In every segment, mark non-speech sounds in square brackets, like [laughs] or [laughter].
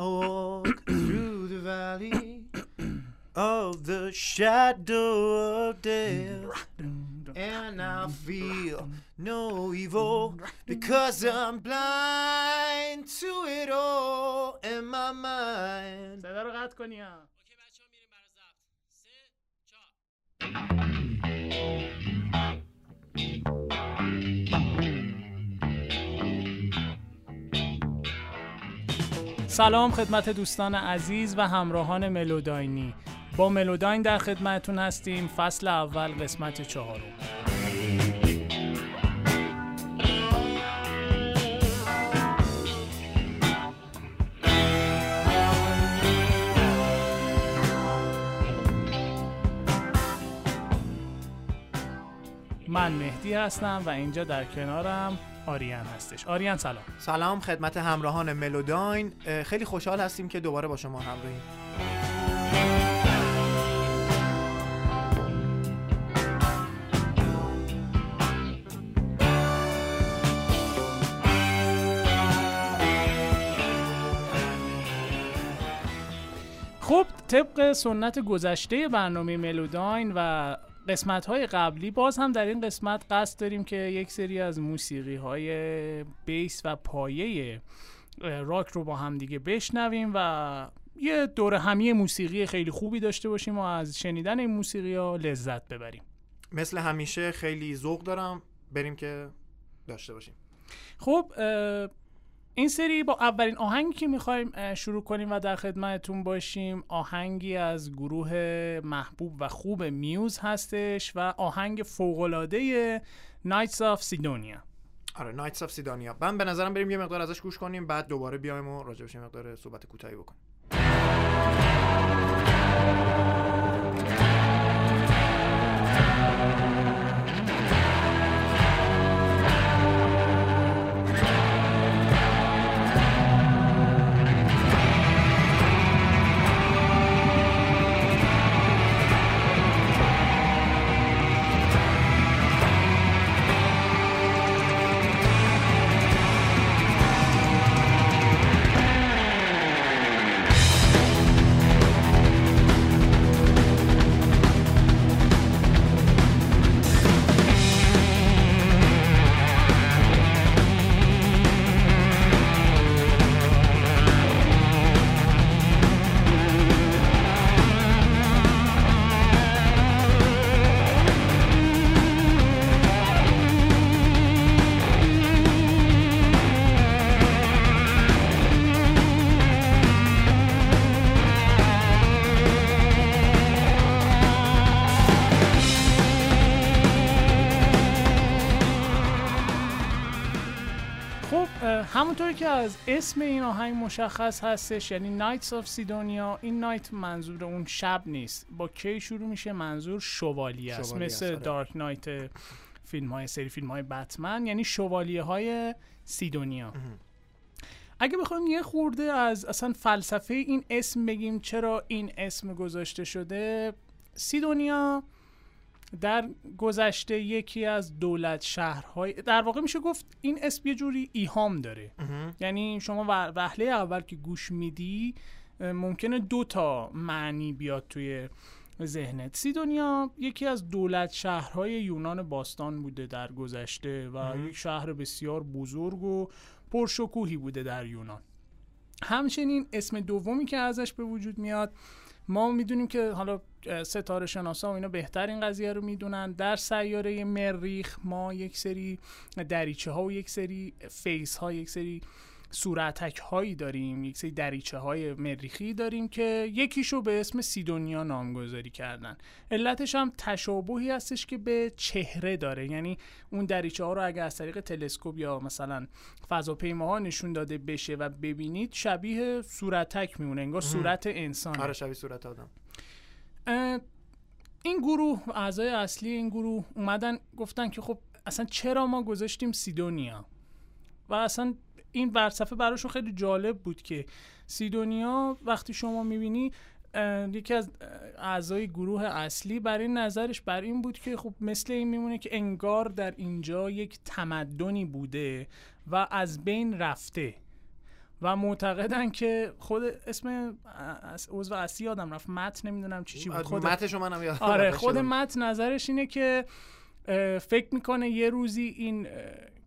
walk [clears throat] through the valley of the shadow of death, and I feel no evil because I'm blind to it all in my mind. صدا رو قطع کنی ها. اوکی بچه سلام خدمت دوستان عزیز و همراهان ملوداینی. با ملوداین در خدمتتون هستیم. فصل اول قسمت چهارم. من مهدی هستم و اینجا در کنارم آریان هستش. آریان سلام. سلام خدمت همراهان ملوداین. خیلی خوشحال هستیم که دوباره با شما همراهیم. خب طبق سنت گذشته برنامه ملوداین و قسمت های قبلی باز هم در این قسمت قصد داریم که یک سری از موسیقی های بیس و پایه راک رو با هم دیگه بشنویم و یه دور همی موسیقی خیلی خوبی داشته باشیم و از شنیدن این موسیقی ها لذت ببریم. مثل همیشه خیلی ذوق دارم بریم که داشته باشیم. خب این سری با اولین آهنگی که می‌خوایم شروع کنیم و در خدمتتون باشیم آهنگی از گروه محبوب و خوب Muse هستش و آهنگ فوقلاده Knights of Cydonia آره Knights of Cydonia من به نظرم بریم یه مقدار ازش گوش کنیم بعد دوباره بیایم و راجبش یه مقدار صحبت کوتاهی بکنیم. همونطور که از اسم این آهنگ مشخص هستش یعنی نایتس آف سیدونیا این نایت منظور اون شب نیست. با کی شروع میشه؟ منظور شوالیه است. مثل آره. دارک نایت فیلم های سری فیلم های بتمن یعنی شوالیه های سیدونیا اگه بخوایم یه خورده از اصلا فلسفه این اسم بگیم چرا این اسم گذاشته شده؟ سیدونیا در گذشته یکی از دولت شهرهای در واقع میشه گفت این اسم یه جوری ایهام داره. یعنی شما وهله اول که گوش میدی ممکنه دو تا معنی بیاد توی ذهنت. سیدونیا یکی از دولت شهرهای یونان باستان بوده در گذشته و یک شهر بسیار بزرگ و پرشکوهی بوده در یونان. همچنین اسم دومی که ازش به وجود میاد ما می‌دونیم که حالا ستاره شناسا و اینا بهتر این قضیه رو می‌دونن. در سیاره مریخ ما یک سری دریچه ها و یک سری فیس ها یک سری صورتک هایی داریم. یک سری دریچه های مریخی داریم که یکیشو به اسم سیدونیا نامگذاری کردن. علتش هم تشابهی هستش که به چهره داره. یعنی اون دریچه ها رو اگه از طریق تلسکوپ یا مثلا فضاپیماها نشون داده بشه و ببینید شبیه صورتک میمونه انگار صورت انسان آره شبیه صورت آدم. این گروه اعضای اصلی این گروه اومدن گفتن که خب اصلا چرا ما گذاشتیم سیدونیا؟ و اصلا این فلسفه براشون خیلی جالب بود که سیدونیا وقتی شما می‌بینی یکی از اعضای گروه اصلی برای نظرش بر این بود که خب مثل این میمونه که انگار در اینجا یک تمدنی بوده و از بین رفته. و معتقدن که خود اسم از عضو اصلی یادم رفت. متن نمی‌دونم چی چی بود. خود متنشو منم یادم آره. خود متن نظرش اینه که فکر می‌کنه یه روزی این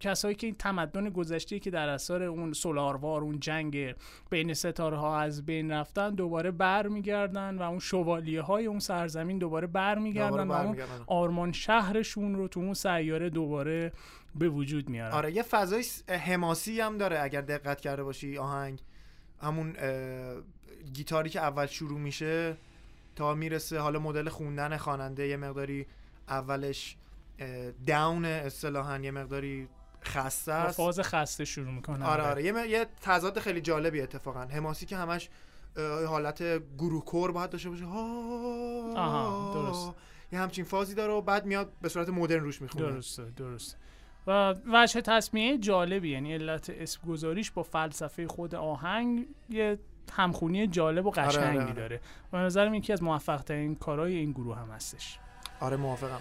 کسایی که این تمدن گذشته که در اثر اون سولاروار اون جنگ بین ستاره ها از بین رفتن دوباره برمیگردن و اون شوالیه های اون سرزمین دوباره برمیگردن دوباره و اون. آرمان شهرشون رو تو اون سیاره دوباره به وجود میارن آره یه فضای حماسی هم داره اگر دقت کرده باشی آهنگ همون اه، گیتاری که اول شروع میشه تا می‌رسه حالا مدل خوندن خواننده یه مقداری اولش داون اصطلاحا یه مقداری خسته است. فاز خسته شروع می‌کنن آره آره. یه, یه تضاد خیلی جالبی اتفاقا. حماسی که همش حالت گروه کور باید داشته باشه. ها آها، درست. یه همچین فازی داره و بعد میاد به صورت مدرن روش می‌خونه. درسته درسته. و وجه تصمیه جالبی یعنی علت اسم گذاریش با فلسفه خود آهنگ یه همخونی جالب و قشنگی آره، آره. داره. و نظرم یکی از موفق ترین کارهای این گروه هم هستش. آره موافقم.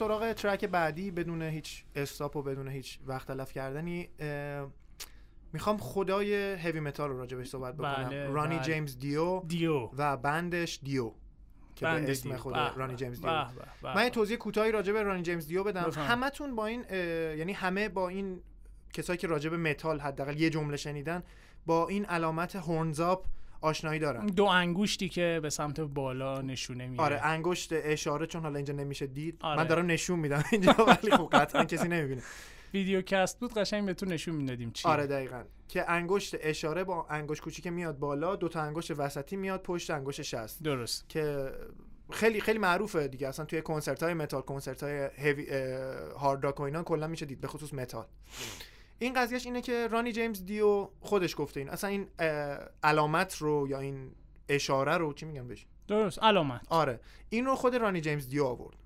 سراغ track بعدی بدون هیچ stop و بدون هیچ وقت تلف کردنی می‌خوام خدای heavy metal رو راجبش صحبت بکنم بله، Ronnie بله. James Dio Dio و band ش Dio که band به اسم. خود Ronnie James Dio. من یه توضیح کوتاهی راجع به Ronnie James Dio بدم بفرمایید. همتون با این یعنی همه با این کسایی که راجع به متال حداقل یه جمله شنیدن با این علامت horns up آشنایی دارن. دو انگوشتی که به سمت بالا نشونه میره. آره انگشت اشاره چون حالا اینجا نمیشه دید. آره. من دارم نشون میدم اینجا ولی خب قطعا کسی نمی‌بینه. video cast بود قشنگ بهتون نشون می‌دادیم چی. آره دقیقا. که انگشت اشاره با انگشت کوچیک میاد بالا دو تا انگشت وسطی میاد پشت انگشت شست. درست. که خیلی خیلی معروفه دیگه. اصلا توی کنسرت های متال کنسرت های hard rock و اینا کلا میشه دید به خصوص متال. این قضیهش اینه که Ronnie James Dio خودش گفته این. اصلا این علامت رو یا این اشاره رو چی میگم بهش؟ درست علامت. آره. این رو خود رانی جیمز دیو آورد.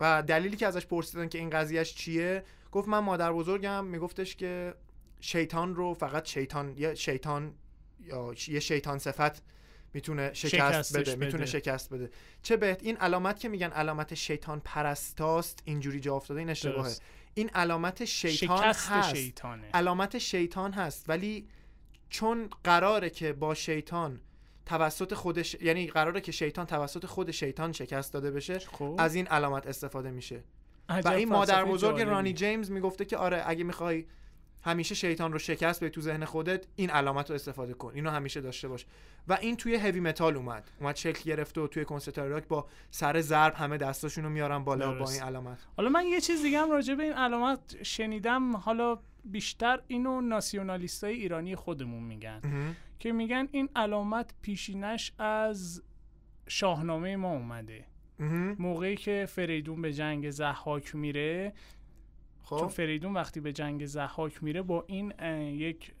و دلیلی که ازش پرسیدن که این قضیهش چیه گفت من مادر بزرگم میگفتش که شیطان رو فقط شیطان یه شیطان یا یه شیطان صفت می‌تونه شکست شکستش بده می‌تونه بده. شکست بده. چه بهت؟ این علامت که میگن علامت شیطان پرستاست اینجوری جا افتاده این اشتباهه. درست. این علامت شیطان هست. شیطانه. علامت شیطان هست. ولی چون قراره که با شیطان توسط خودش یعنی قراره که شیطان توسط خود شیطان شکست داده بشه خب. از این علامت استفاده میشه. و این مادر بزرگ. رانی جیمز می‌گفته که آره اگه می‌خوای همیشه شیطان رو شکست به تو ذهن خودت این علامت رو استفاده کن. اینو همیشه داشته باش. و این توی هوی متال اومد. اومد شکل گرفت و توی کنسرت راک با سر ضرب همه دستاشون رو میارن بالا با درست. این علامت. حالا من یه چیز دیگه هم راجع به این علامت شنیدم. حالا بیشتر اینو ناسیونالیست های ایرانی خودمون میگن. که میگن این علامت پیشینش از شاهنامه ما اومده. موقعی که فریدون به جنگ زحاک میره چون خب. فریدون وقتی به جنگ زحاک میره با این یک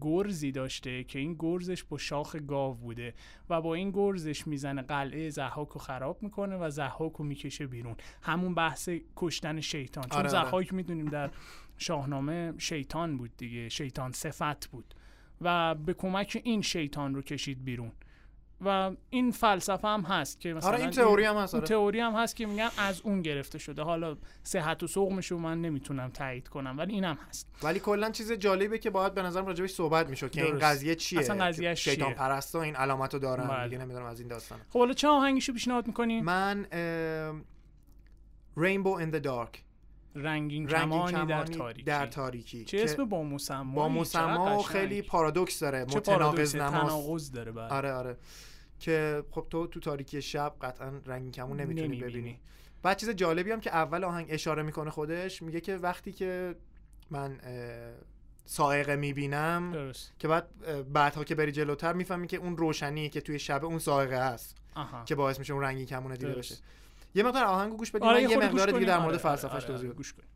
گرزی داشته که این گرزش با شاخ گاو بوده و با این گرزش می‌زنه قلعه زحاک رو خراب می‌کنه و زحاک رو می‌کشه بیرون. همون بحث کشتن شیطان. چون آره، آره. زحاک می‌دونیم در شاهنامه شیطان بود دیگه. شیطان صفت بود. و به کمک این شیطان رو کشید بیرون. و این فلسفه هم هست که مثلا آره این تئوری هم هست این آره. تئوری هم هست که میگن از اون گرفته شده حالا صحت و سقمش رو من نمی‌تونم تایید کنم ولی اینم هست ولی کلا چیز جالبه که باید به نظرم راجبش صحبت می‌شد که این. قضیه چیه اصلا قضیهش که شیطان چیه؟ پرستا این علامت رو دارن بله. دیگه نمی‌دونم از این داستان خب حالا چه آهنگیشو پیشنهاد می‌کنی من رینبو in the dark رنگین, رنگین کمانی, در تاریکی در تاریکی. چه اسم با مسما با مسما خیلی پارادوکس داره چه متناقض تناقض داره بله. آره آره. که خب تو تو تاریکی شب قطعا رنگین کمون نمی‌تونی نمی‌بینی. ببینی. بعد چیز جالبی هم که اول آهنگ اشاره می‌کنه خودش میگه که وقتی که من سائقه می‌بینم درست. که بعد بعدها که بری جلوتر می‌فهمی که اون روشنی که توی شب اون سائقه هست آها. که باعث میشه اون رنگی کمونه دیده. بشه. یه مقدار آهنگو گوش بدیم آره یه مقدار دیگه در. مورد آره، آره، فلسفهش آره، توضیح گوش کنیم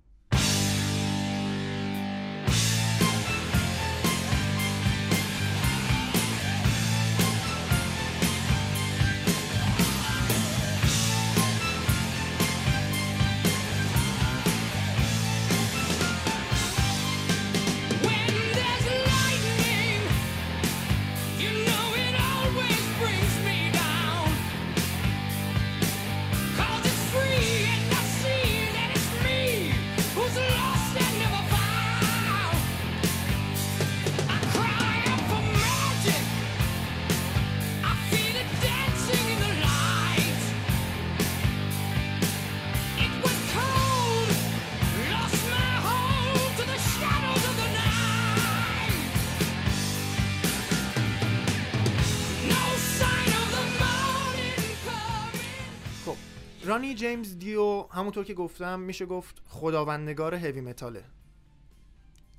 James Dio همونطور که گفتم میشه گفت خداوندگار heavy metal ه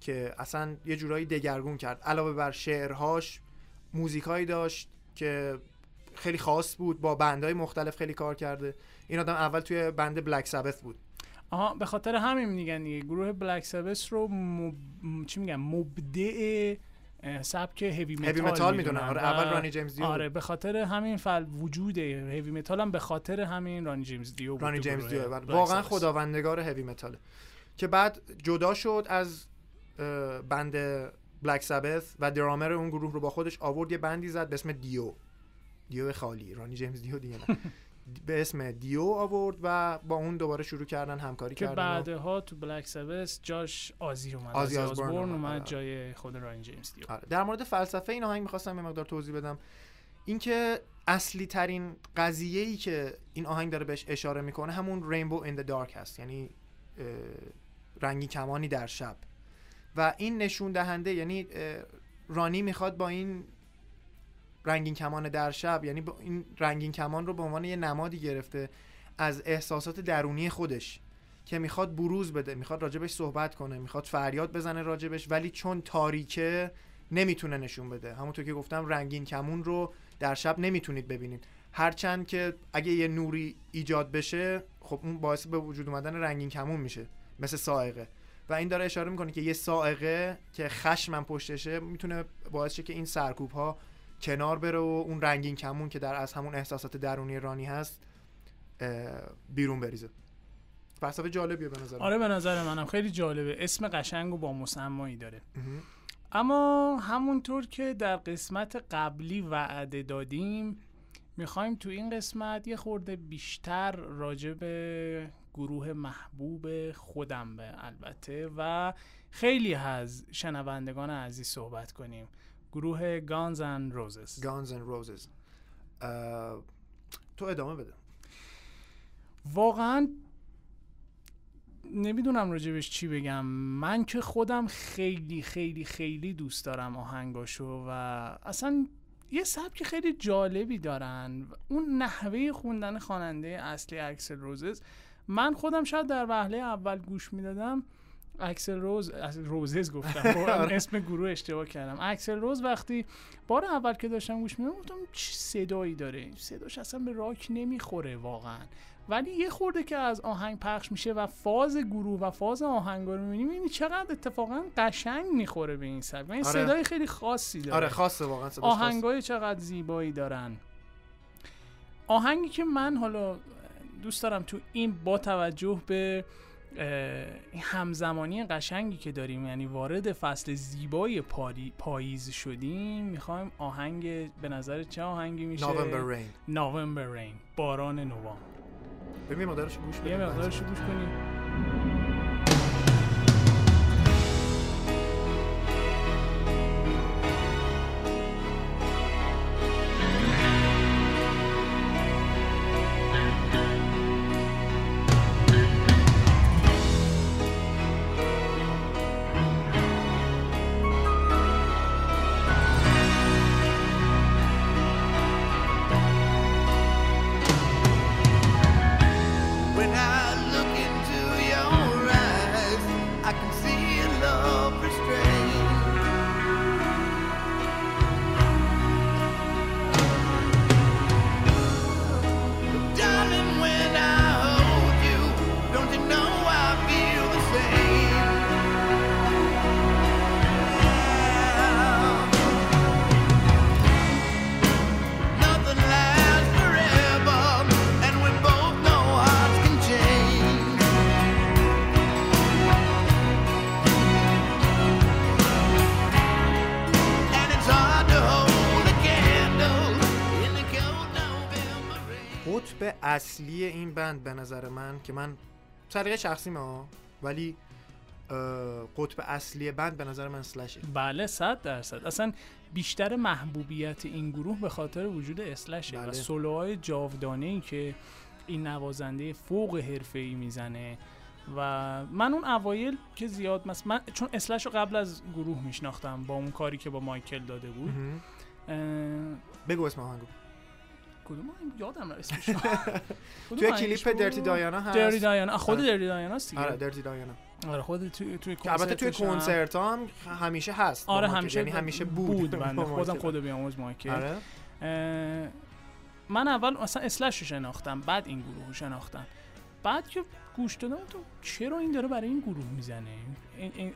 که اصلا یه جورایی دگرگون کرد. علاوه بر شعرهاش موزیکایی داشت که خیلی خاص بود با band های مختلف خیلی کار کرده. این آدم اول توی band Black Sabbath بود. آها به خاطر همین میگن دیگه. گروه Black Sabbath رو مب... چی میگن؟ مبدع سبک heavy metal heavy metal می‌دونن آره اول Ronnie James Dio آره. به خاطر همین فل وجود heavy metal هم به خاطر همین Ronnie James Dio بود Ronnie James Dio واقعا. خداوندگار هوی متاله که بعد جدا شد از بند بلک سبث و درامر اون گروه رو با خودش آورد یه بندی زد به اسم دیو. دیو خالی. رانی جیمز دیو دیگه نه. [laughs] به اسم دیو آورد و با اون دوباره شروع کردن همکاری که کردن بعدها تو بلک سبس جاش آزی اومد. آزی آزی آزبورن اومد، اومد آره. جای خود رانی جیمز دیو. آره. در مورد فلسفه این آهنگ می‌خواستم یه مقدار توضیح بدم. اینکه اصلی ترین قضیه ای که این آهنگ داره بهش اشاره می‌کنه همون رینبو این دارک هست یعنی رنگی کمانی در شب. و این نشون دهنده یعنی رانی می‌خواد با این رنگین کمان در شب یعنی این رنگین کمان رو به عنوان یه نمادی گرفته از احساسات درونی خودش که می‌خواد بروز بده می‌خواد راجبش صحبت کنه می‌خواد فریاد بزنه راجبش ولی چون تاریکه نمی‌تونه نشون بده. همونطور که گفتم رنگین کمون رو در شب نمی‌تونید ببینید. هرچند که اگه یه نوری ایجاد بشه خب اون باعث به وجود اومدن رنگین کمون میشه مثل سائقه. و این داره اشاره می‌کنه که یه سائقه که خشمم پشتشه می‌تونه باعث شه که این سرکوب ها کنار بره و اون رنگین کمون که در از همون احساسات درونی رانی هست بیرون بریزه. فلسفه جالبیه به نظر. آره به نظر منم. خیلی جالبه. اسم قشنگ و با مسمایی داره. اما همونطور که در قسمت قبلی وعده دادیم می‌خوایم تو این قسمت یه خورده بیشتر راجع به گروه محبوب خودم به البته و خیلی از شنوندگان عزیز صحبت کنیم. گروه گانز and روزز and Roses. اه، تو ادامه بده. واقعا نمی‌دونم راجبش چی بگم. من که خودم خیلی خیلی خیلی دوست دارم آهنگاشو و اصلا یه سبک خیلی جالبی دارن. اون نحوه خوندن خواننده اصلی اکسل روزز من خودم شاید در وهله اول گوش می‌دادم. اکسل روز از روزز گفتم. [laughs] با اسم گروه اشتباه کردم. اکسل روز وقتی بار اول که داشتم گوش می‌دادم گفتم چه صدایی داره؟ صداش اصلا به راک نمی‌خوره واقعا. ولی یه خورده که از آهنگ پخش میشه و فاز گروه و فاز آهنگ رو می‌بینی می‌بینی چقدر اتفاقا قشنگ می‌خوره به این سبک. و این آره. صدای خیلی خاصی داره. آره خاصه واقعا. آهنگای چقدر زیبایی دارن. آهنگی که من حالا دوست دارم تو این با توجه به همزمانی قشنگی که داریم یعنی وارد فصل زیبای پاری پاییز شدیم می‌خوایم آهنگ به نظر چه آهنگی میشه؟ November Rain. نوامبر رین باران نوامبر. ببین یه مقدارش گوش بده یه مقدارش گوش کنیم. اصلی این بند به نظر من که من سلیقه شخصی ما ولی قطب اصلی بند به نظر من اسلشه بله صد درصد. اصلا بیشتر محبوبیت این گروه به خاطر وجود اسلشه بله. و سولوهای جاودانه ای که این نوازنده فوق حرفه ای می‌زنه. و من اون اوایل که زیاد مثلا من چون اسلش رو قبل از گروه میشناختم با اون کاری که با مایکل داده بود بگو اسم آهنگو. کدوم؟ یادم رفت اسمش [laughs] توی کلیپ؟ درتی دایانا هست. درتی دایانا خود آره. درتی دایانا است دیگه. آره درتی دایانا آره خود توی توی که البته توی کنسرت هم همیشه هست آره. همیشه یعنی همیشه بود, با بنده خودم. خدا بیاموز مایکل آره. من اول مثلا اسلش رو شناختم بعد این گروه رو شناختم. بعد که گوش دادم تو چرا این داره برای این گروه می‌زنه؟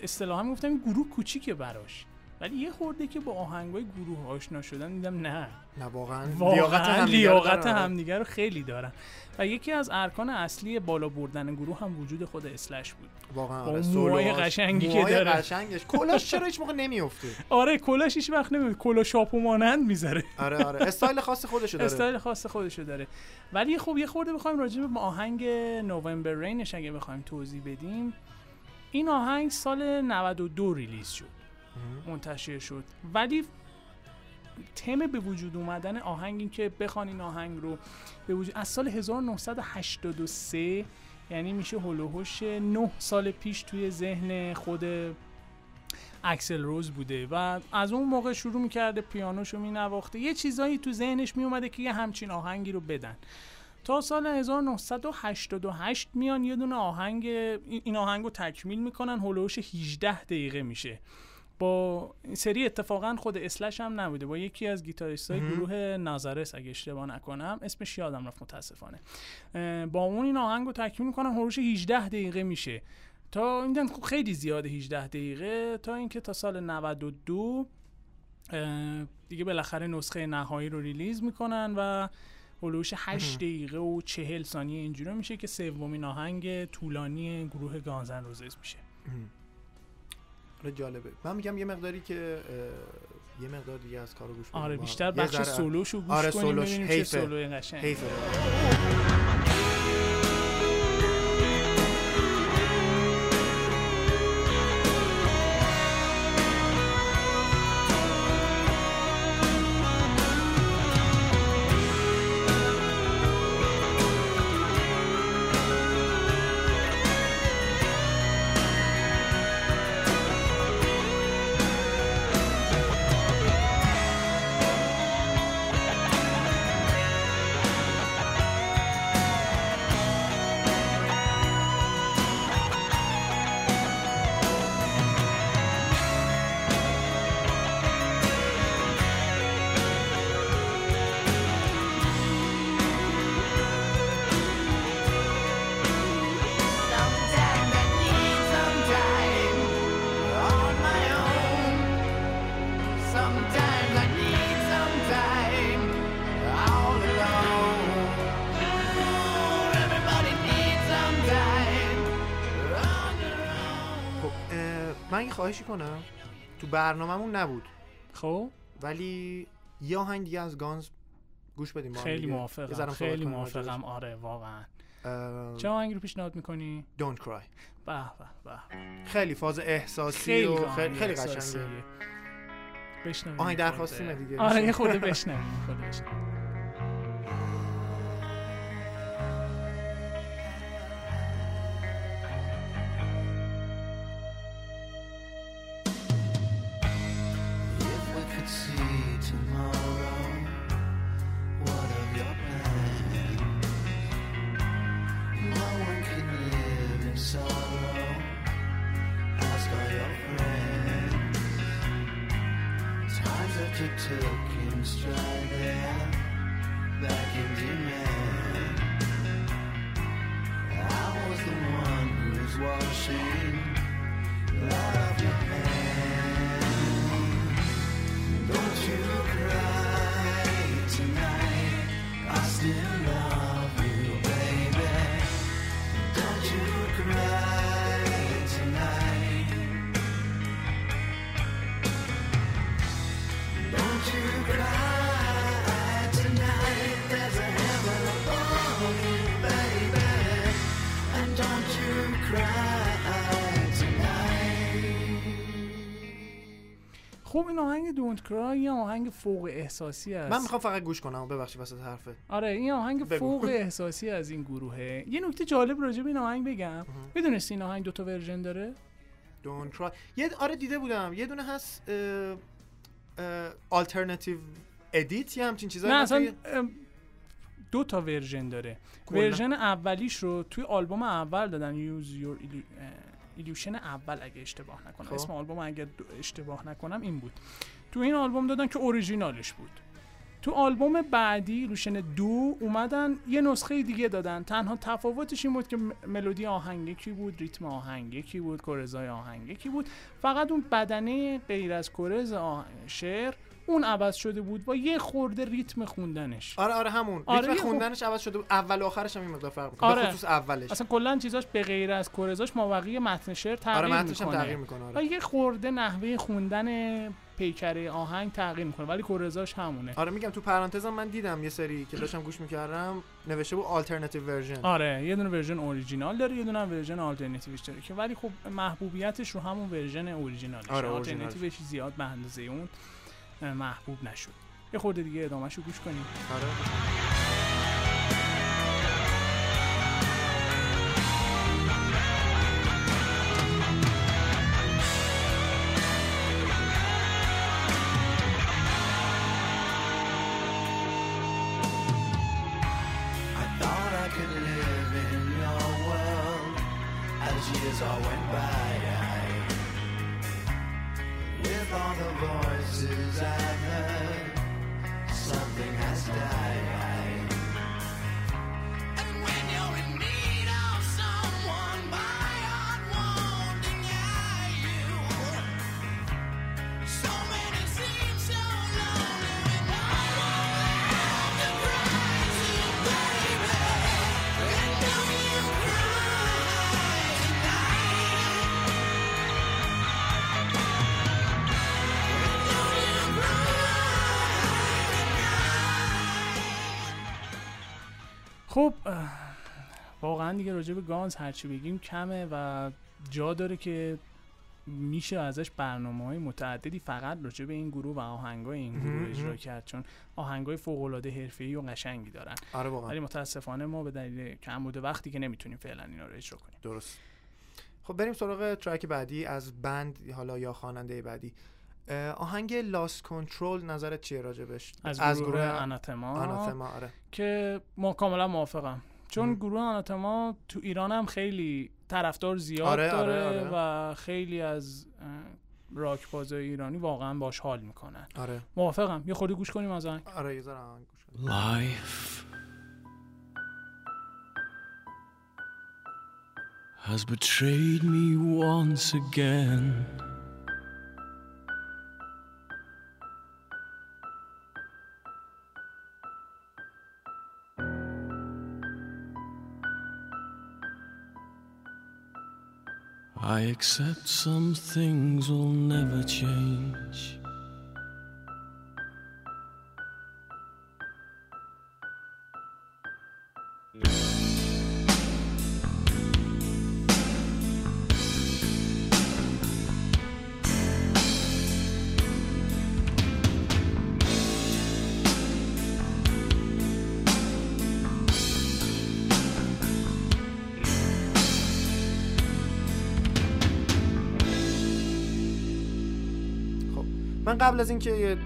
اصطلاحا می‌گفتم این گروه کوچیکه براش. ولی یه خورده که با آهنگای گروه آشنا شدن دیدم نه. نه واقعا واقعا لیاقت همدیگه رو لیاقت دارن. همدیگه رو خیلی دارن. و یکی از ارکان اصلی بالا بردن گروه هم وجود خود Slash بود. واقعا با آره موهای قشنگی که داره. قشنگش. کلاش چرا هیچ موقع نمیفته [laughs] آره کلاش هیچ وقت نمیاد کلا شاپو مانند می‌ذاره. آره آره. استایل خاص خودشو داره. استایل خاص خودشو داره. ولی خب یه خورده بخوایم راجع به آهنگ November Rain ش اگه بخوایم توضیح بدیم. این آهنگ سال 92 ریلیز شد. منتشر شد. ولی تم به وجود اومدن آهنگ این که بخوان این آهنگ رو به وجود از سال 1983 یعنی میشه هلوهوش 9 سال پیش توی ذهن خود اکسل روز بوده و از اون موقع شروع می‌کرده پیانوشو مینواخته. یه چیزایی تو ذهنش میومده که یه همچین آهنگی رو بدن. تا سال 1988 میان یه دونه آهنگ این آهنگ رو تکمیل می‌کنن هلوش 18 دقیقه میشه. با این سری اتفاقا خود اسلش هم نبوده. با یکی از گیتاریست های. گروه نازارس اگه اشتباه نکنم اسمش یادم رفت متاسفانه. با اون این آهنگ رو تکمیل می‌کنن هلوش 18 دقیقه میشه. تا این خب خیلی زیاده 18 دقیقه. تا اینکه تا سال 92 اه، دیگه بالاخره نسخه نهایی رو ریلیز می‌کنن و هلوش 8 دقیقه و 40 ثانیه اینجوری میشه که سومین آهنگ طولانی گروه گانزن روزز میشه. آره جالبه من میگم یه مقداری که یه مقدار دیگه از کارو گوش آره. بیشتر بخش سولوشو گوش آره، کنیم سولوش. ببینیم چه حیفه. سولوی قشنگ حیفه خواهشی کنم تو برنامهمون نبود خب ولی یه آهنگ دیگه از گانز گوش بدیم خیلی موافقم خیلی. موافقم آره واقعا چه آهنگی رو پیشنهاد می‌کنی Don't Cry به به به خیلی فاز احساسی خیلی و آهنگ خیلی خیلی. قشنگه بشنویم آهنگ یه درخواستیمه خورده. دیگه. آره. یه خورده بشنویم خورده بشنویم. silken strap. این آهنگ Don't Cry یه آهنگ فوق احساسی است. من می‌خوام فقط گوش کنم ببخشید وسط حرفت. آره این آهنگ بگو. فوق احساسی از این گروهه. یه نکته جالب راجع به این آهنگ بگم. می‌دونستی این آهنگ دوتا version داره؟ Don't Cry یه آره دیده بودم. یه دونه هست alternative edit یه همچین چیزایی؟ نه اصلا دو تا version داره. version اولیش رو توی آلبوم اول دادن Use Your Illu- اه، Illusion اول اگه اشتباه نکنم. خب. اسم آلبوم اگه اشتباه نکنم این بود. تو این آلبوم دادن که اوریجینالش بود. تو آلبوم بعدی Illusion دو اومدن یه نسخه دیگه دادن. تنها تفاوتش این بود که ملودی آهنگ یکی بود ریتم آهنگ یکی بود chorus ای آهنگ یکی بود. فقط اون بدنه غیر از chorus آه... شعر اون عوض شده بود با یه خورده ریتم خوندنش. آره آره همون. آره، ریتم خوندنش عوض شده بود. اول و آخرش هم این مقدار فرق می‌کنه آره. خصوص اولش. اصلا کلا چیزاش به غیر از chorus اش مابقی متن شعر تغییر آره متنش می‌کنه. تغییر می‌کنه آره. یه خورده نحوه خوندن پیکره آهنگ تغییر می‌کنه ولی chorus اش همونه. آره میگم تو پرانتزم من دیدم یه سری که داشتم گوش می‌کردم نوشته بود alternative version آره یه دونه version original داره یه دونه version alternative ش داره که ولی خب محبوبیتش رو همون version original ش آره، آلترناتیوش زیاد به اندازه اون. محبوب نشد. یه خورده دیگه ادامهش رو گوش کنیم. آره. خب واقعا دیگه راجع به گانز هرچی بگیم کمه و جا داره که میشه ازش برنامه های متعددی فقط راجع به این گروه و آهنگای این گروه اجرا. کرد چون آهنگای فوق العاده حرفه‌ای و قشنگی دارن. آره ولی متاسفانه ما به دلیل کم بوده وقتی که نمی‌تونیم فعلا اینا رو اجرا کنیم. درست. خب بریم سراغ ترک بعدی از بند حالا یا خواننده بعدی. آهنگ لاست کنترل نظرت چیه راجبش از, گروه, اناتما آناتما. آره. که ما کاملا موافقم. چون مم. گروه آناتما تو ایران هم خیلی طرفدار زیاد آره، داره آره، و خیلی از راک بازای ایرانی واقعا باش حال می‌کنن. آره. موافقم. یه خورده گوش کنیم از آهنگ آره یه ذره آهنگ گوش کن. Life has betrayed me once again. I accept some things will never change. من قبل از اینکه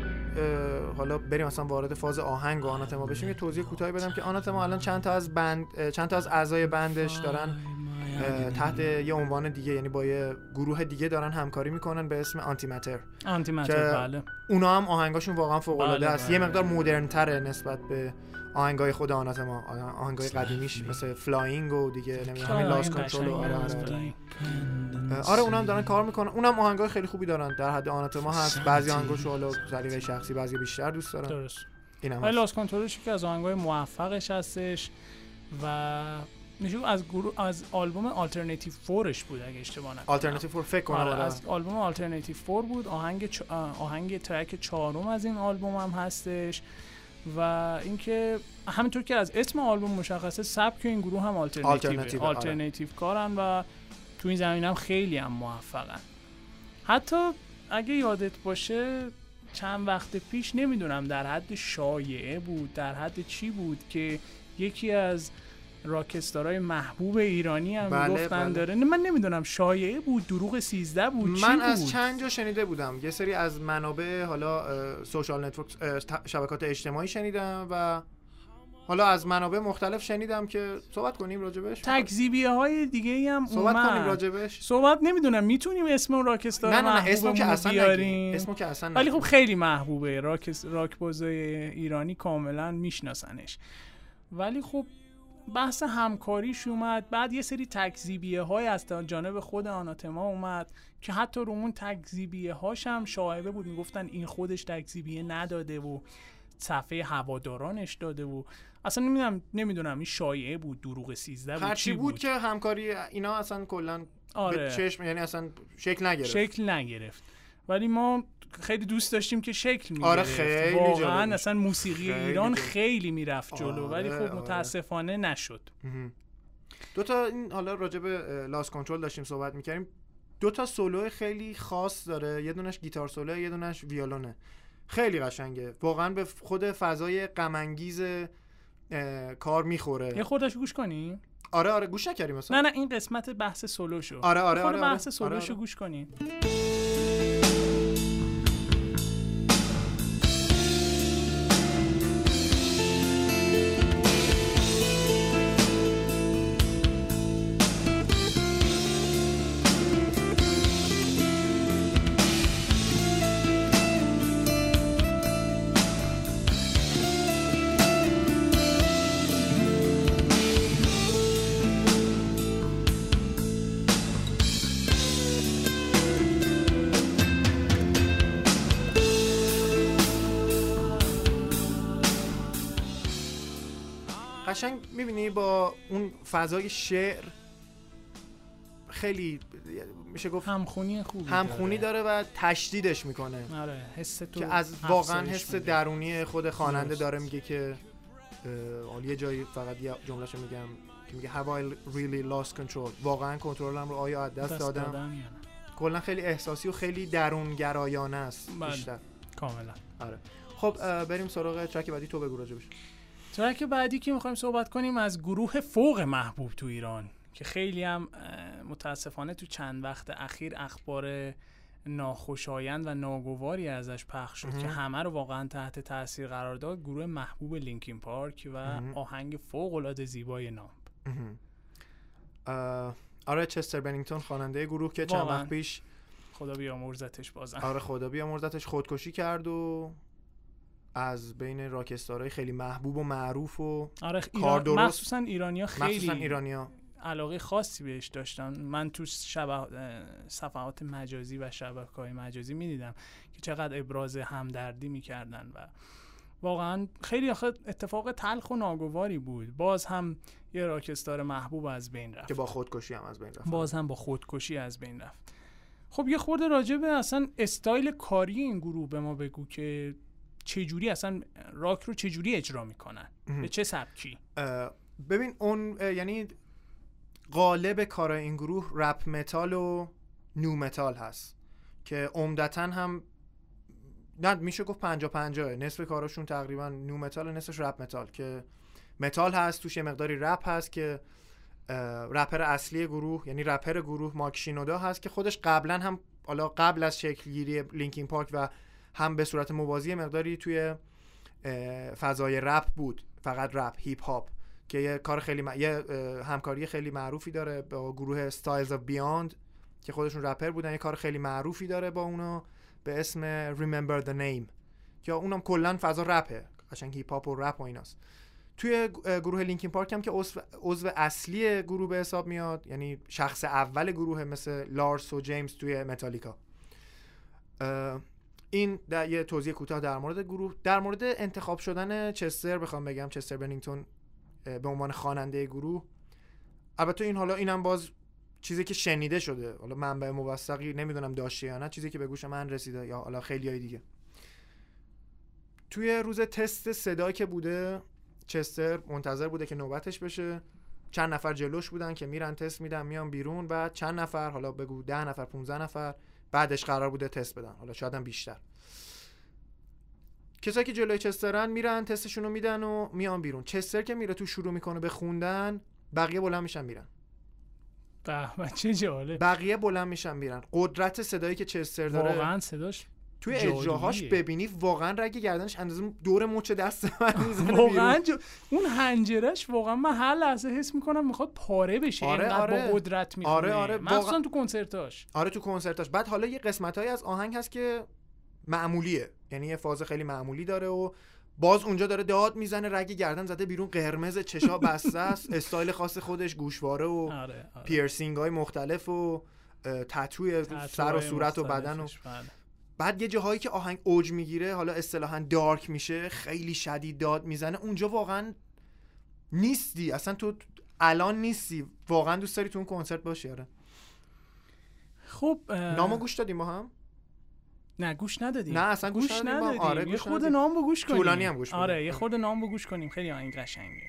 حالا بریم مثلا وارد فاز آهنگ و Anathema بشیم یه توضیح کوتاهی بدم که Anathema الان چند تا از band چند تا از اعضای band ش دارن تحت یه عنوان دیگه یعنی با یه گروه دیگه دارن همکاری می‌کنن به اسم Antimatter Antimatter بله. اونا هم آهنگاشون واقعا فوق العاده بله، است. بله، یه مقدار بله. مدرن تره نسبت به آهنگای خود Anathema آهنگای قدیمیش مثل Flying و دیگه نمی‌دونم همین Lost Control آره آره, آره. هم دارن کار می‌کنن. اونم آهنگای خیلی خوبی دارن. در حد آناتما هست. بعضی آهنگاشو حالا سلیقه شخصی بعضی بیشتر دوست دارن. درست. اینم ولی هست. Lost Control ش که از آهنگای موفقش هستش و میشه از گروه از آلبوم Alternative Four ش بود اگه اشتباه نکنم. Alternative Four فکر کنم آره آره. از آلبوم Alternative Four بود. آهنگ چ... آه، آهنگ track چهارم از این آلبوم هم هستش. و اینکه همینطور که از اسم آلبوم مشخصه سبک این گروه هم آلترناتیو آره. آلترناتیو کارن و تو این زمینه هم خیلی هم موفقن. حتی اگه یادت باشه چند وقت پیش نمی‌دونم در حد شایعه بود در حد چی بود که یکی از rockstar های محبوب ایرانی هم بله، گفتن بله. داره. نه، من نمی‌دونم شایعه بود دروغ 13 بود چی من بود؟ از چند جا شنیده بودم. یه سری از منابع حالا social network شبکات اجتماعی شنیدم و حالا از منابع مختلف شنیدم که صحبت کنیم راجبش. تکذیبیه های دیگه ای هم صحبت اومد. کنیم راجبش. صحبت نمی‌دونم می‌تونیم اسم اون راکستار نه نه نه اسمو که اصلا بیاریم؟ اسمو که اصلا ولی خب. خیلی محبوبه. راک راک بازای ایرانی کاملا میشناسنش. ولی خب بحث همکاریش اومد بعد یه سری تکذیبیه های از جانب خود آناتما اومد که حتی رو اون تکذیبیه هاش هم شاهده بود. می‌گفتن این خودش تکذیبیه نداده و صفحه هوادارانش داده و اصلا نمی‌دونم نمی‌دونم این شایعه بود دروغ 13 بود هرچی چی بود, که همکاری اینا اصلا کلا آره. به چشم یعنی اصلا شکل نگرفت. شکل نگرفت. ولی ما خیلی دوست داشتیم که شکل می‌گرفت. آره، خیلی واقعا اصلا موسیقی خیلی ایران. خیلی می‌رفت جلو ولی آره، خب آره. متاسفانه نشد. دو تا این حالا راجع به لاس کنترل داشتیم صحبت می‌کردیم. دو تا سولو خیلی خاص داره. یه دونش گیتار سولو یه دونش ویولونه. خیلی قشنگه. واقعا به خود فضای غم کار می‌خوره. یه خودش گوش کنی؟ آره آره گوش نکردیم مثلا. نه نه این قسمت بحث سولوشو آره، آره، خود آره، آره. بحث سولوشو آره، آره. گوش کنی. می‌بینی با اون فضای شعر خیلی میشه گفت همخونی خوبی همخونی داره و تشدیدش می‌کنه. آره حس تو که از واقعا حس. درونی خود خواننده. داره میگه که حالا یه جایی فقط یه جملهشو میگم که میگه have I really lost control واقعا کنترلم رو آیا از دست, دادم؟ کلا خیلی احساسی و خیلی درونگرایانه است بله. بیشتر. کاملا. آره. خب بریم سراغ ترک بعدی تو بگو راجبش. ترک بعدی که می‌خوایم صحبت کنیم از گروه فوق محبوب تو ایران که خیلی هم متاسفانه تو چند وقت اخیر اخبار ناخوشایند و ناگواری ازش پخش شد که همه رو واقعا تحت تاثیر قرار داد گروه محبوب لینکین پارک و آهنگ فوق العاده زیبای نام. آره چستر بنینگتون خواننده گروه که چند. وقت پیش خدا بیامرزتش بازم. آره خدا بیامرزتش خودکشی کرد و از بین راکستارهای خیلی محبوب و معروف و آره کار درست. مخصوصا ایرانیا مخصوصا خیلی ایرانیا. علاقه خاصی بهش داشتن. من تو شبه... صفحات مجازی و شبکه های مجازی می‌دیدم که چقدر ابراز همدردی می‌کردن و واقعا خیلی اتفاق تلخ و ناگواری بود. باز هم یه راکستار محبوب از بین رفت. که با خودکشی هم از بین رفت. باز هم با خودکشی از بین رفت. خب یه خورده راجع به اصلا استایل کاری این گروه به ما بگو که چجوری اصلا راک رو چجوری اجرا می‌کنن؟ به چه سبکی؟ ببین اون یعنی قالب کار این گروه rap metal و nu metal هست که عمدتا هم نه میشه گفت پنجا پنجاه نصف کاراشون تقریبا nu metal نصفش rap metal که متال هست توش یه مقداری رپ هست که رپر اصلی گروه یعنی رپر گروه Mike Shinoda هست که خودش قبلا هم حالا قبل از شکلگیری Linkin Park و هم به صورت موازی مقداری توی فضای رپ بود. فقط رپ هیپ هاپ که یه کار خیلی م... یه همکاری خیلی معروفی داره با گروه Styles of Beyond که خودشون رپر بودن. یه کار خیلی معروفی داره با اونا به اسم Remember the Name که اونم کلا فضا رپه. قشنگ هیپ هاپ و رپ و ایناست. توی گروه لینکین پارک هم که عضو عضو اصلی گروه به حساب میاد یعنی شخص اول گروه مثل لارس و جیمز توی متالیکا این در یه توضیح کوتاه در مورد گروه در مورد انتخاب شدن چستر بخوام بگم چستر بنینگتون به عنوان خواننده گروه. البته این حالا اینم باز چیزی که شنیده شده. حالا منبع موثقی نمی‌دونم داشته یا نه چیزی که به گوش من رسیده یا حالا خیلی های دیگه. توی روز تست صدا که بوده چستر منتظر بوده که نوبتش بشه. چند نفر جلوش بودن که میرن تست میدن میان بیرون و چند نفر حالا بگو ده نفر 15 نفر بعدش قرار بوده تست بدن. حالا شاید هم بیشتر. کسایی که جلوی چسترن میرن تستشون رو میدن و میان بیرون. چستر که میره تو شروع می‌کنه به خوندن بقیه بلند میشن میرن. چه جالب. بقیه بلند میشن میرن. قدرت صدایی که چستر داره واقعا صداش توی. اجراهاش ببینی واقعا رگ گردنش اندازه دور مچ دست من می‌زنه واقعا جو... اون هنجرش واقعا من هر لحظه حس می‌کنم می‌خواد پاره بشه آره، اینقدر آره. با قدرت می‌خونه آره، آره، واقعا. تو کنسرتاش آره تو کنسرتاش بعد حالا یه قسمتهایی از آهنگ هست که معمولیه یعنی یه فاز خیلی معمولی داره و باز اونجا داره داد می‌زنه رگ گردن زده بیرون قرمز چشا [laughs] بسته است استایل خاص خودش گوشواره و آره آره. پیرسینگ های مختلف و تتوی سر و صورت و بدن و. بعد یه جاهایی که آهنگ اوج می‌گیره حالا اصطلاحا دارک میشه خیلی شدید داد می‌زنه اونجا واقعا نیستی. اصلا تو الان نیستی. واقعا دوست داری تو اون کنسرت باشی؟ آره. خب نامو گوش دادیم با هم؟ نه گوش ندادیم. نه، اصلا گوش گوش ندادیم. هم. ندادیم. آره، یه خورده ندادیم. نام گوش کنیم. طولانی هم گوش. آره یه خورده نام گوش کنیم. خیلی آهنگ قشنگه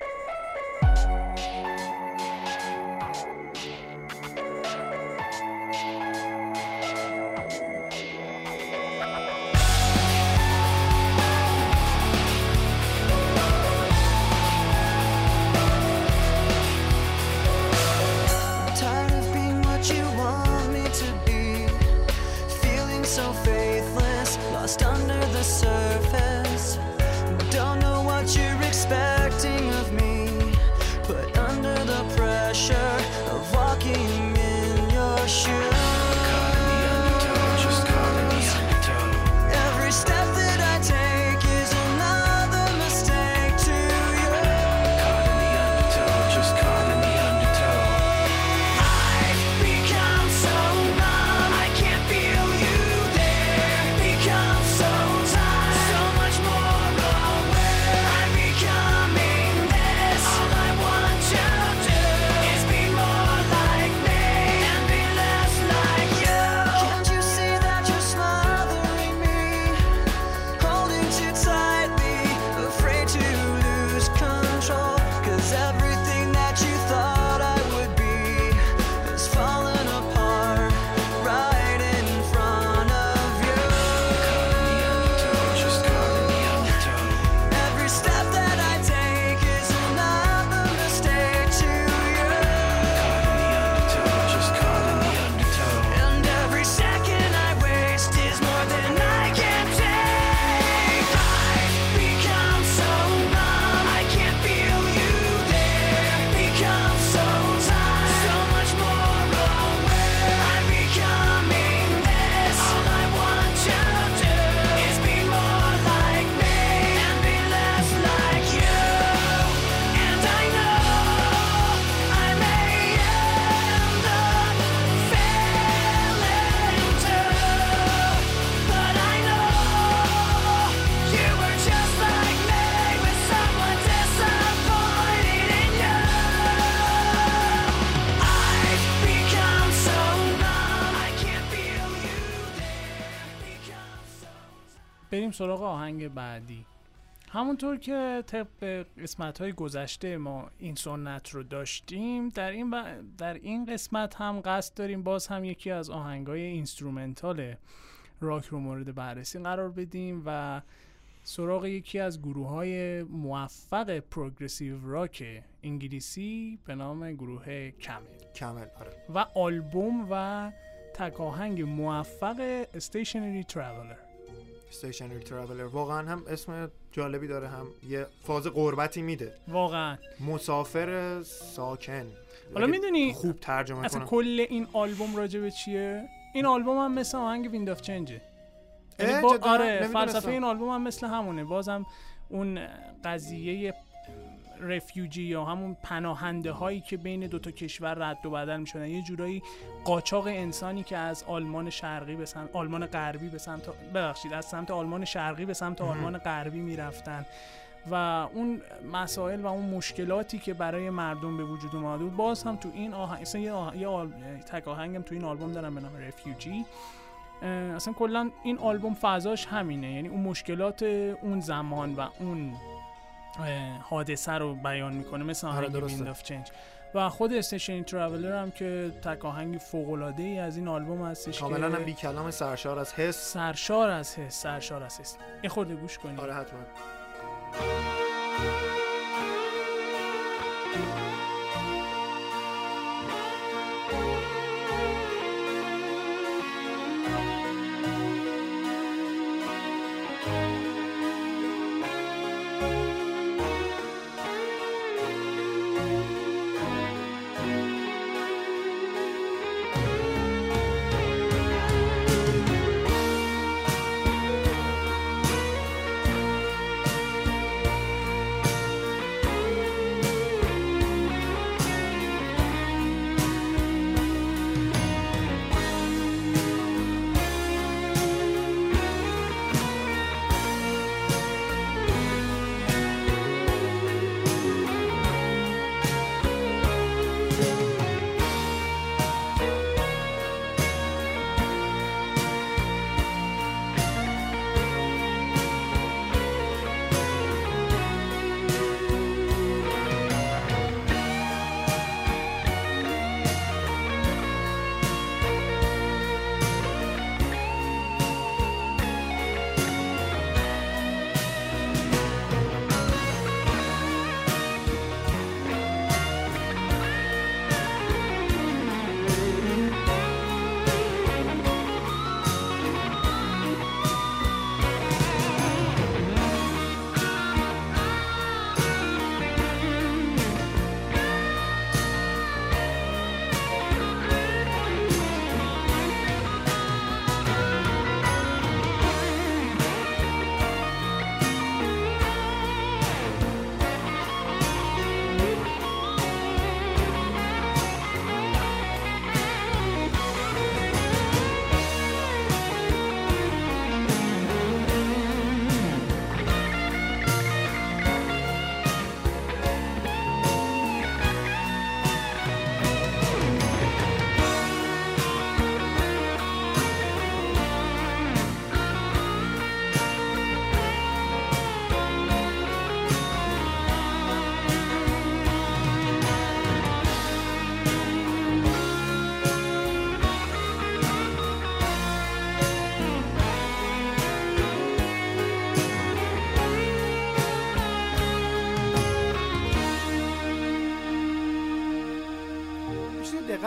همونطور که طبق قسمت های گذشته ما این سنت رو داشتیم در این, ب- در این قسمت هم قصد داریم باز هم یکی از آهنگ های instrumental rock رو مورد بررسی قرار بدیم و سراغ یکی از گروه های موفق progressive rock انگلیسی به نام گروه Camel, Camel آره. و آلبوم و تک آهنگ موفق Stationary Traveller Stationary Traveller واقعا هم اسم جالبی داره هم یه فاز غربتی میده. واقعا. مسافر ساکن. حالا می‌دونی خوب ترجمه اصلا کنم. کل این آلبوم راجع به چیه؟ این آلبوم هم مثل آهنگ Wind of Change ه با؟ آره. فلسفه این آلبوم هم مثل همونه. بازم اون قضیه refugee یا همون پناهنده هایی که بین دوتا کشور رد و بدل می‌شدن. یه جورایی قاچاق انسانی که از آلمان شرقی به سمت آلمان غربی به سمت ببخشید از سمت آلمان شرقی به سمت آلمان غربی می‌رفتن. و اون مسائل و اون مشکلاتی که برای مردم به وجود اومده بود باز هم تو این آهنگ اصلا یه, آه... یه آل... تک آهنگم تو این آلبوم دارم به نام Refugee. اصلا کلا این آلبوم فضاش همینه. یعنی اون مشکلات اون زمان و اون حادثه رو بیان می‌کنه مثل آره، آهنگ. Wind of Change و خود استیشن ترافلر هم که تک آهنگ فوق العاده ای از این آلبوم هستش کاملا هم بی کلام سرشار از حس. سرشار از حس سرشار از حس. یه خورده گوش کنید آره حتما.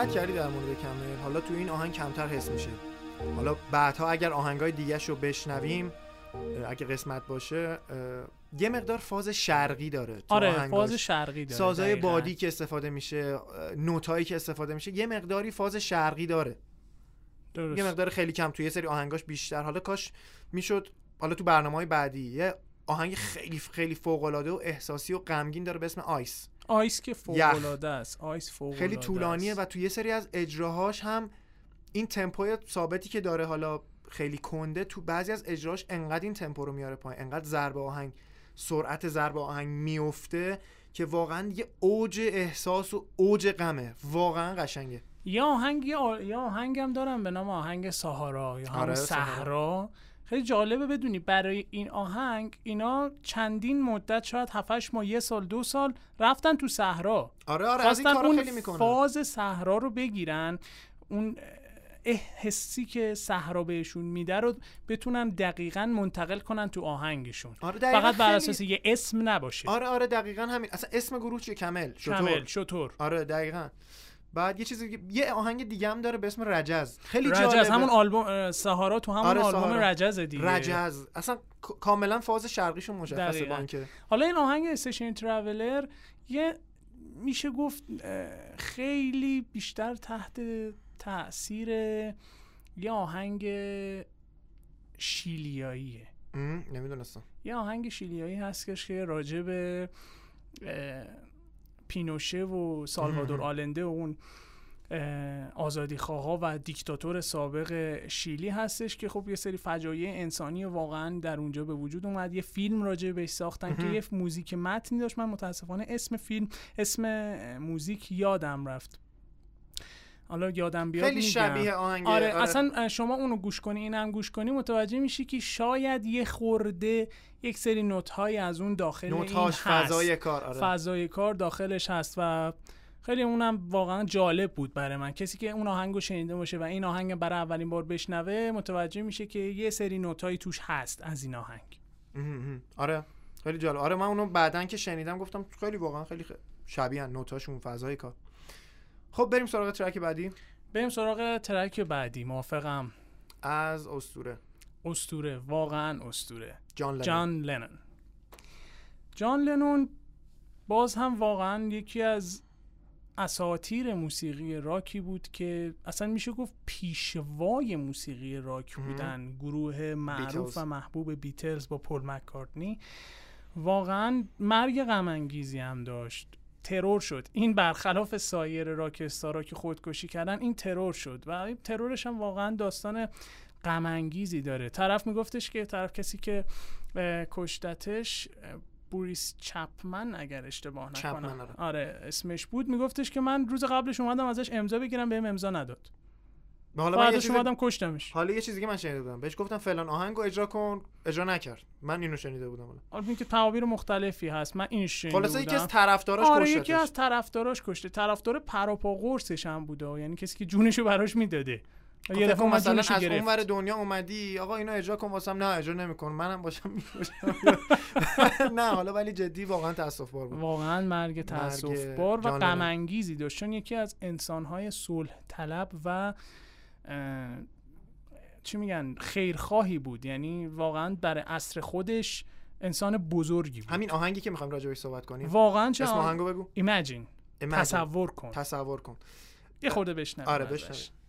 دقت کردی در مورد کمل حالا تو این آهنگ کمتر حس میشه حالا بعدها اگر آهنگای دیگه رو بشنویم اگه قسمت باشه یه مقدار فاز شرقی داره تو آره آهنگاش. فاز شرقی داره سازهای دقیقاً. بادی که استفاده میشه نوتایی که استفاده میشه یه مقداری فاز شرقی داره درست. یه مقدار خیلی کم تو یه سری آهنگاش بیشتر حالا کاش می‌شد حالا تو برنامه های بعدی یه آهنگ خیلی خیلی فوق العاده و احساسی و غمگین داره به اسم آیس آیس که فوق. العاده است. آیس فوق خیلی طولانیه. و تو یه سری از اجراهاش هم این تمپوی ثابتی که داره حالا خیلی کنده تو بعضی از اجراهاش انقدر این تمپو رو میاره پایین انقدر ضرب آهنگ سرعت ضرب آهنگ میفته که واقعا یه اوج احساس و اوج غمه. واقعا قشنگه. یه آهنگ یه, آهنگم دارم به نام آهنگ ساهارا یا همون آره، صحرا. خیلی جالبه بدونی برای این آهنگ اینا چندین مدت شاید 7 ماه یه سال دو سال رفتن تو صحرا. آره آره از این اون خیلی می‌کنه فاز صحرا رو بگیرن اون حسی که صحرا بهشون میده رو بتونن دقیقا منتقل کنن تو آهنگشون. آره فقط بر خیلی- اساس یه اسم نباشه. آره آره دقیقا همین. اصلا اسم گروه چیه؟ کمل شطور. کامل شطور. آره دقیقا. بعد یه چیزی یه آهنگ دیگه هم داره به اسم رجز. خیلی رجز جالبه. همون آلبوم سهارا تو همون آره، آلبوم سهارا. رجز دیگه. رجز. اصلا کاملا فاز شرقیشون مشخصه دقیقاً. با اینکه حالا این آهنگ استیشن ترافلر یه میشه گفت خیلی بیشتر تحت تاثیر یه آهنگ شیلیاییه. نمی‌دونستم. یه آهنگ شیلیایی هستش که راجع به پینوشه و سالوادور آلنده و اون آزادی خواه و دیکتاتور سابق شیلی هستش که خب یه سری فجایع انسانی واقعا در اونجا به وجود اومد. یه فیلم راجع بهش ساختن که یه موزیک متنی داشت. من متاسفانه اسم فیلم اسم موزیک یادم رفت. حالا یادم بیاد خیلی میگم. شبیه آهنگ آره, اصلا شما اونو گوش کنی اینم گوش کنی متوجه میشی که شاید یه خورده یک سری نوت های از اون داخل این نوت‌هاش، هست. فضای کار، آره. فضای کار داخلش هست و خیلی اونم واقعا جالب بود برای من. کسی که اون آهنگ رو شنیده باشه و این آهنگ برای اولین بار بشنوه متوجه میشه که یه سری نوتایی توش هست از این آهنگ. آره. خیلی جالب. آره من اونو بعدن که شنیدم گفتم خیلی واقعا خیلی خ... شبیه نوتاشون فضای کار. خب بریم سراغ ترک بعدی. بریم سراغ ترک بعدی موافقم. از اسطوره. استوره واقعا استوره جان لنون جان لنون جان لنون باز هم واقعا یکی از اساتیر موسیقی راکی بود که اصلا میشه گفت پیشوای موسیقی راک بودن. گروه معروف بیتلز. و محبوب بیتلز با پل مکارتنی. واقعا مرگ غم انگیزی هم داشت. ترور شد. این برخلاف سایر راک استارا که خودکشی کردن این ترور شد و این ترورش هم واقعا داستان غم داره. طرف میگفتش که طرف کسی که کشتتش بوریس چپمن اگر اشتباه نکنم. آره. آره اسمش بود. میگفتش که من روز قبلش اومدم ازش امضا بگیرم بهم امضا نداد. حالا من یه چیز کشتمش. حالا یه چیزی که من شنیده بودم بهش گفتم فلان آهنگو اجرا کن. اجرا نکرد. من اینو شنیده بودم حالا. حالا اینکه تعابیر مختلفی هست. من این شنیده خلاصه یکی. از طرفداراش آره کشتتش. یکی از طرفداراش کشته. طرفدار پراپا قرصش هم بوده. یعنی کسی که جونشو براش می‌داده. خب یه دفعه مثلا از اونور دنیا اومدی آقا اینو اجرا کن واسم نه اجرا نمیکن منم باشم [laughs] نه حالا ولی جدی واقعا تاسف بار بود. واقعا مرگ تاسف بار و غم. انگیزی داشت. چون یکی از انسانهای صلح طلب و چی میگن؟ خیرخواهی بود. یعنی واقعا در عصر خودش انسان بزرگی بود. همین آهنگی که می‌خوایم راجع بهش صحبت کنیم. واقعا چه اسم آهنگو بگو. ایمجین Imagine. تصور کن. تصور کن. یه خورده بشنویم آره. بشنویم.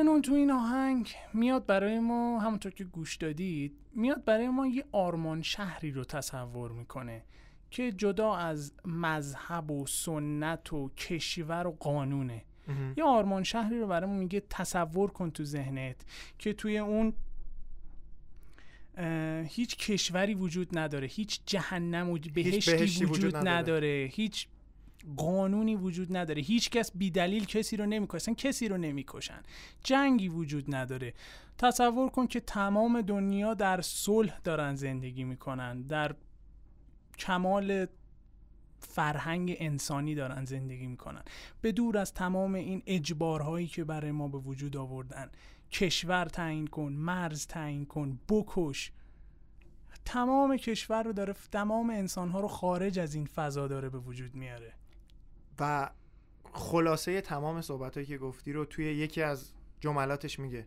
لنون تو این آهنگ میاد برای ما همونطور که گوش دادید میاد برای ما یه آرمان شهری رو تصور می‌کنه که جدا از مذهب و سنت و کشور و قانونه. یه آرمان شهری رو برامون میگه تصور کن تو ذهنت که توی اون هیچ کشوری وجود نداره هیچ جهنم و بهشتی, بهشتی وجود, وجود نداره. نداره. هیچ قانونی وجود نداره. هیچ کس بیدلیل کسی رو نمی‌کشن کسی رو نمی‌کشن. جنگی وجود نداره. تصور کن که تمام دنیا در صلح دارن زندگی می‌کنن. در کمال فرهنگ انسانی دارن زندگی می‌کنن. به دور از تمام این اجبارهایی که برای ما به وجود آوردن. کشور تعیین کن مرز تعیین کن بکش. تمام کشور رو داره تمام انسانها رو خارج از این فضا داره به وجود میاره. و خلاصه تمام صحبت که گفتی رو توی یکی از جملاتش میگه.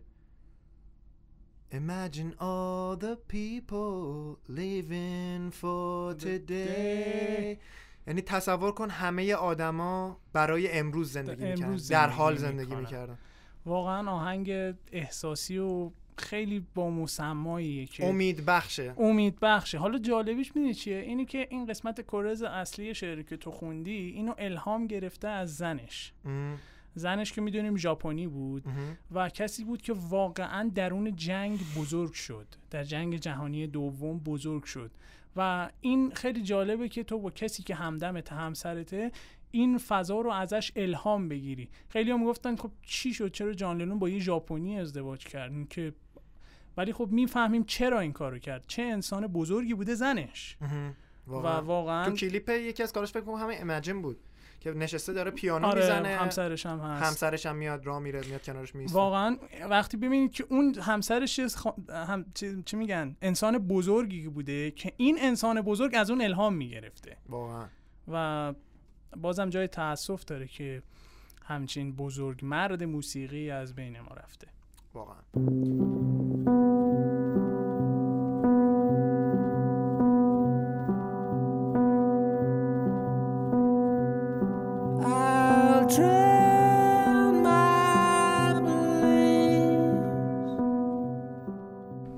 Imagine all the people living for today. یعنی تصور کن همه آدما برای امروز زندگی می‌کردن در حال زندگی. می‌کردن. واقعا آهنگ احساسی و خیلی با مسماییه که امید بخشه. امید بخشه. حالا جالبیش می‌دونی چیه؟ اینی که این قسمت کرز اصلی شعری که تو خوندی اینو الهام گرفته از زنش. ام، زنش که می‌دونیم ژاپنی بود مهم. و کسی بود که واقعا درون جنگ بزرگ شد. در جنگ جهانی دوم بزرگ شد. و این خیلی جالبه که تو با کسی که همدمت همسرته این فضا رو ازش الهام بگیری. خیلی هم گفتن خب چی شد؟ چرا جان لنون با یه ژاپنی ازدواج کرد این که ولی خب می‌فهمیم چرا این کارو کرد. چه انسان بزرگی بوده زنش. و واقعا. تو کلیپ یکی از کاراش فکر کنم همه ایمجین بود که نشسته داره پیانو آره می‌زنه. همسرش هم هست. همسرش هم میاد راه میره میاد کنارش میسته واقعا وقتی ببینید که اون همسرش خا- هم چی, چی میگن؟ انسان بزرگی بوده که این انسان بزرگ از اون الهام می‌گرفته. واقعا. و بازم جای تاسف داره که همچین بزرگ مرد موسیقی از بین ما رفته. واقعا.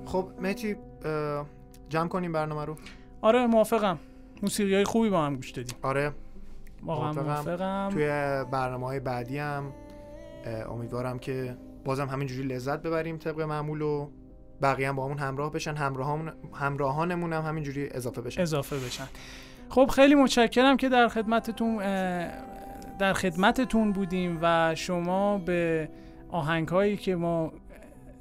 خب مهتی اه، جمع کنیم برنامه رو. آره موافقم. موسیقی های خوبی با هم گوش دادیم آره. واقعا موافقم. موافقم. توی برنامه های بعدی هم امیدوارم که بازم همینجوری لذت ببریم طبق معمول و بقیه هم با همون همراه بشن. همراهان همراهانمون هم همینجوری اضافه بشن. اضافه بشن. خب خیلی متشکرم که در خدمتتون در خدمتتون بودیم و شما به آهنگ هایی که ما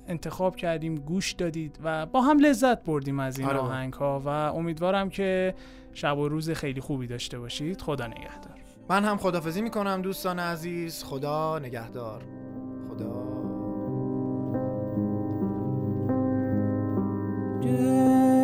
انتخاب کردیم گوش دادید و با هم لذت بردیم از این آره. آهنگ ها و امیدوارم که شب و روز خیلی خوبی داشته باشید. خدا نگهدار. من هم خدافزی می‌کنم دوستان عزیز. خدا نگهدار. 月。